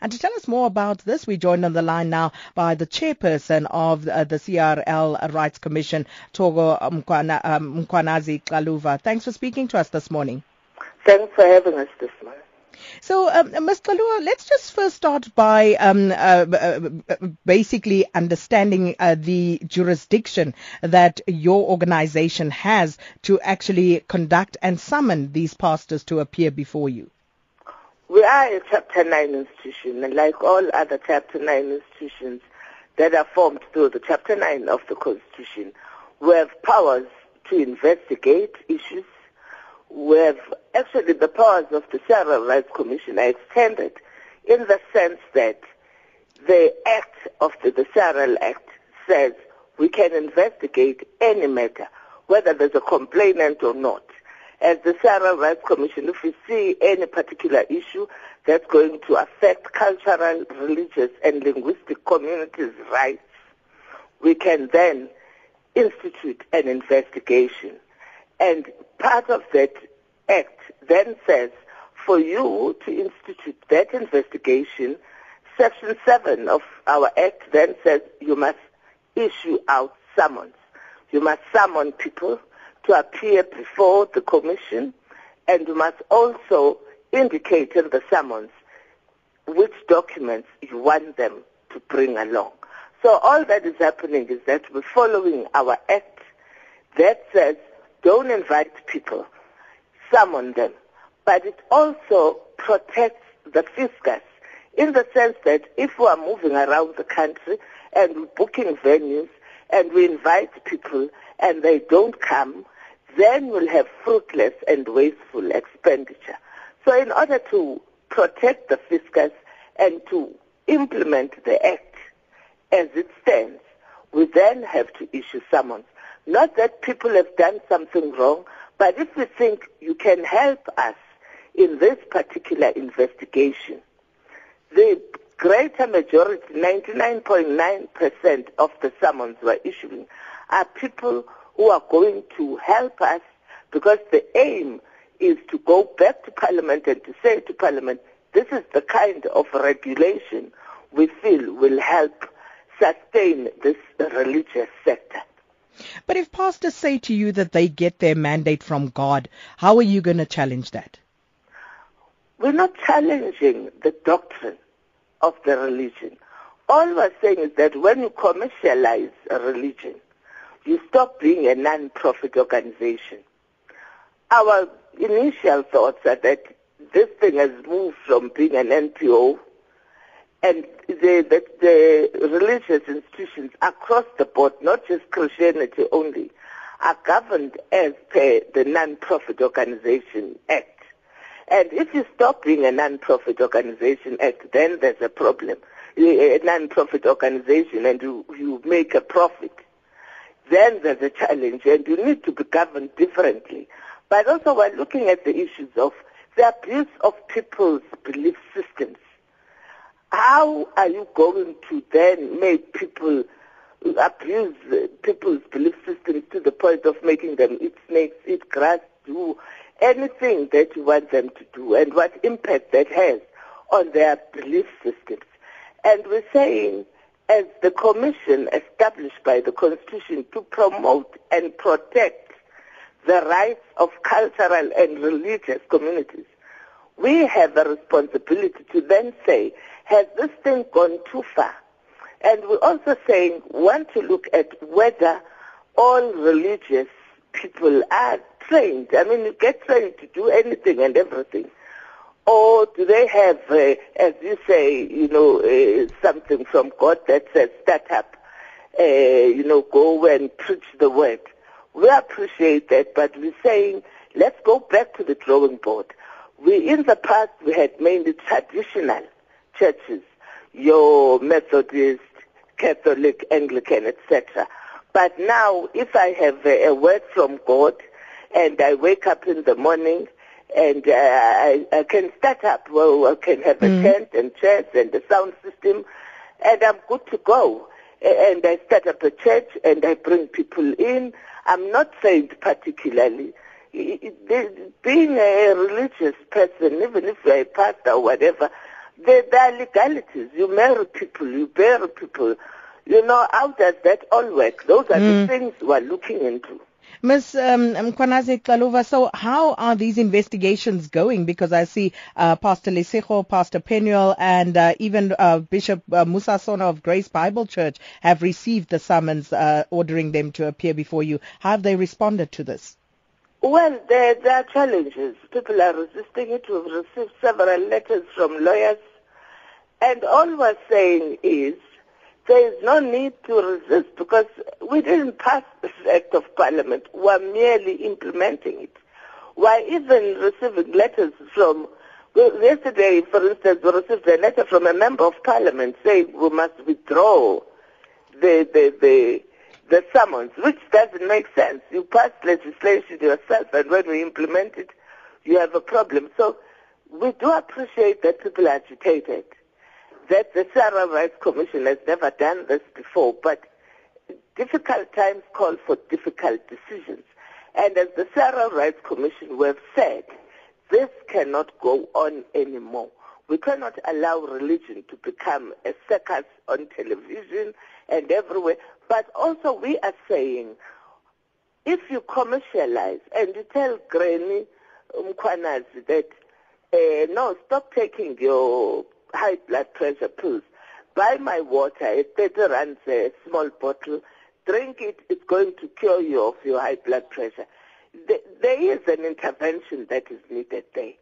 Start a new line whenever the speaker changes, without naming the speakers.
And to tell us more about this, we're joined on the line now by the chairperson of uh, the CRL Rights Commission, Thoko Mkwana, um, Mkhwanazi Xaluva. Thanks for speaking to us this morning.
Thanks for having us this morning.
So, um, Ms. Xaluva, let's just first start by um, uh, uh, basically understanding uh, the jurisdiction that your organization has to actually conduct and summon these pastors to appear before you.
We are a Chapter 9 institution, and like all other Chapter 9 institutions that are formed through the Chapter 9 of the Constitution, we have powers to investigate issues we have actually the powers of the CRL Rights Commission are extended in the sense that the act of the, the CRL Act says we can investigate any matter, whether there's a complainant or not. As the CRL Rights Commission, if we see any particular issue that's going to affect cultural, religious, and linguistic communities' rights, we can then institute an investigation. And part of that act then says for you to institute that investigation, Section 7 of our act then says you must issue out summons. You must summon people to appear before the commission and you must also indicate in the summons which documents you want them to bring along. So all that is happening is that we're following our act that says don't invite people, summon them. But it also protects the fiscus in the sense that if we are moving around the country and booking venues and we invite people and they don't come, then we'll have fruitless and wasteful expenditure. So in order to protect the fiscus and to implement the act as it stands, we then have to issue summons. Not that people have done something wrong, but if we think you can help us in this particular investigation, the greater majority, 99.9% of the summons we're issuing are people who are going to help us because the aim is to go back to Parliament and to say to Parliament, this is the kind of regulation we feel will help sustain this religious sector.
But if pastors say to you that they get their mandate from God, how are you going to challenge that?
We're not challenging the doctrine of the religion. All we're saying is that when you commercialize a religion, you stop being a non-profit organization. Our initial thoughts are that this thing has moved from being an NPO and the, the, the religious institutions across the board, not just Christianity only, are governed as per the Non-Profit Organization Act. And if you stop being a non-profit organization act, then there's a problem. A non-profit organization and you, you make a profit, then there's a challenge and you need to be governed differently. But also we're looking at the issues of the abuse of people's belief systems how are you going to then make people abuse people's belief systems to the point of making them eat snakes, eat grass, do anything that you want them to do, and what impact that has on their belief systems? And we're saying, as the commission established by the Constitution to promote and protect the rights of cultural and religious communities, we have a responsibility to then say, has this thing gone too far? And we're also saying, want to look at whether all religious people are trained. I mean, you get trained to do anything and everything. Or do they have, uh, as you say, you know, uh, something from God that says, start up, uh, you know, go and preach the word. We appreciate that, but we're saying, let's go back to the drawing board. We, in the past, we had mainly traditional churches, your Methodist, Catholic, Anglican, etc. But now, if I have a, a, word from God and I wake up in the morning and uh, I, I, can start up, well, I can have a mm. tent and chairs and a sound system, and I'm good to go. And I start up a church and I bring people in. I'm not saying particularly being a religious person, even if you're a pastor or whatever, There, there are legalities. You marry people, you bury people. You know, how does that all work? Those are
Mm.
the things we're looking into.
Ms. Um, Mkhwanazi Xaluva, so how are these investigations going? Because I see uh, Pastor Lesego, Pastor Penuel, and uh, even uh, Bishop uh, Mosa Sono of Grace Bible Church have received the summons uh, ordering them to appear before you. How have they responded to this?
Well, there, there are challenges. People are resisting it. We've received several letters from lawyers. And all we're saying is there is no need to resist because we didn't pass this act of parliament. We're merely implementing it. We're even receiving letters from, well, yesterday, for instance, we received a letter from a member of parliament saying we must withdraw the, the, the, the summons, which doesn't make sense. You pass legislation yourself, and when we implement it, you have a problem. So we do appreciate that people are agitated, that the CRL Rights Commission has never done this before, but difficult times call for difficult decisions. And as the CRL Rights Commission have said, this cannot go on anymore. We cannot allow religion to become a circus on television and everywhere. But also we are saying, if you commercialize and you tell Granny Mkhwanazi that, uh, no, stop taking your high blood pressure pills. Buy my water, a 30 rands a small bottle. Drink it, it's going to cure you of your high blood pressure. There is an intervention that is needed there.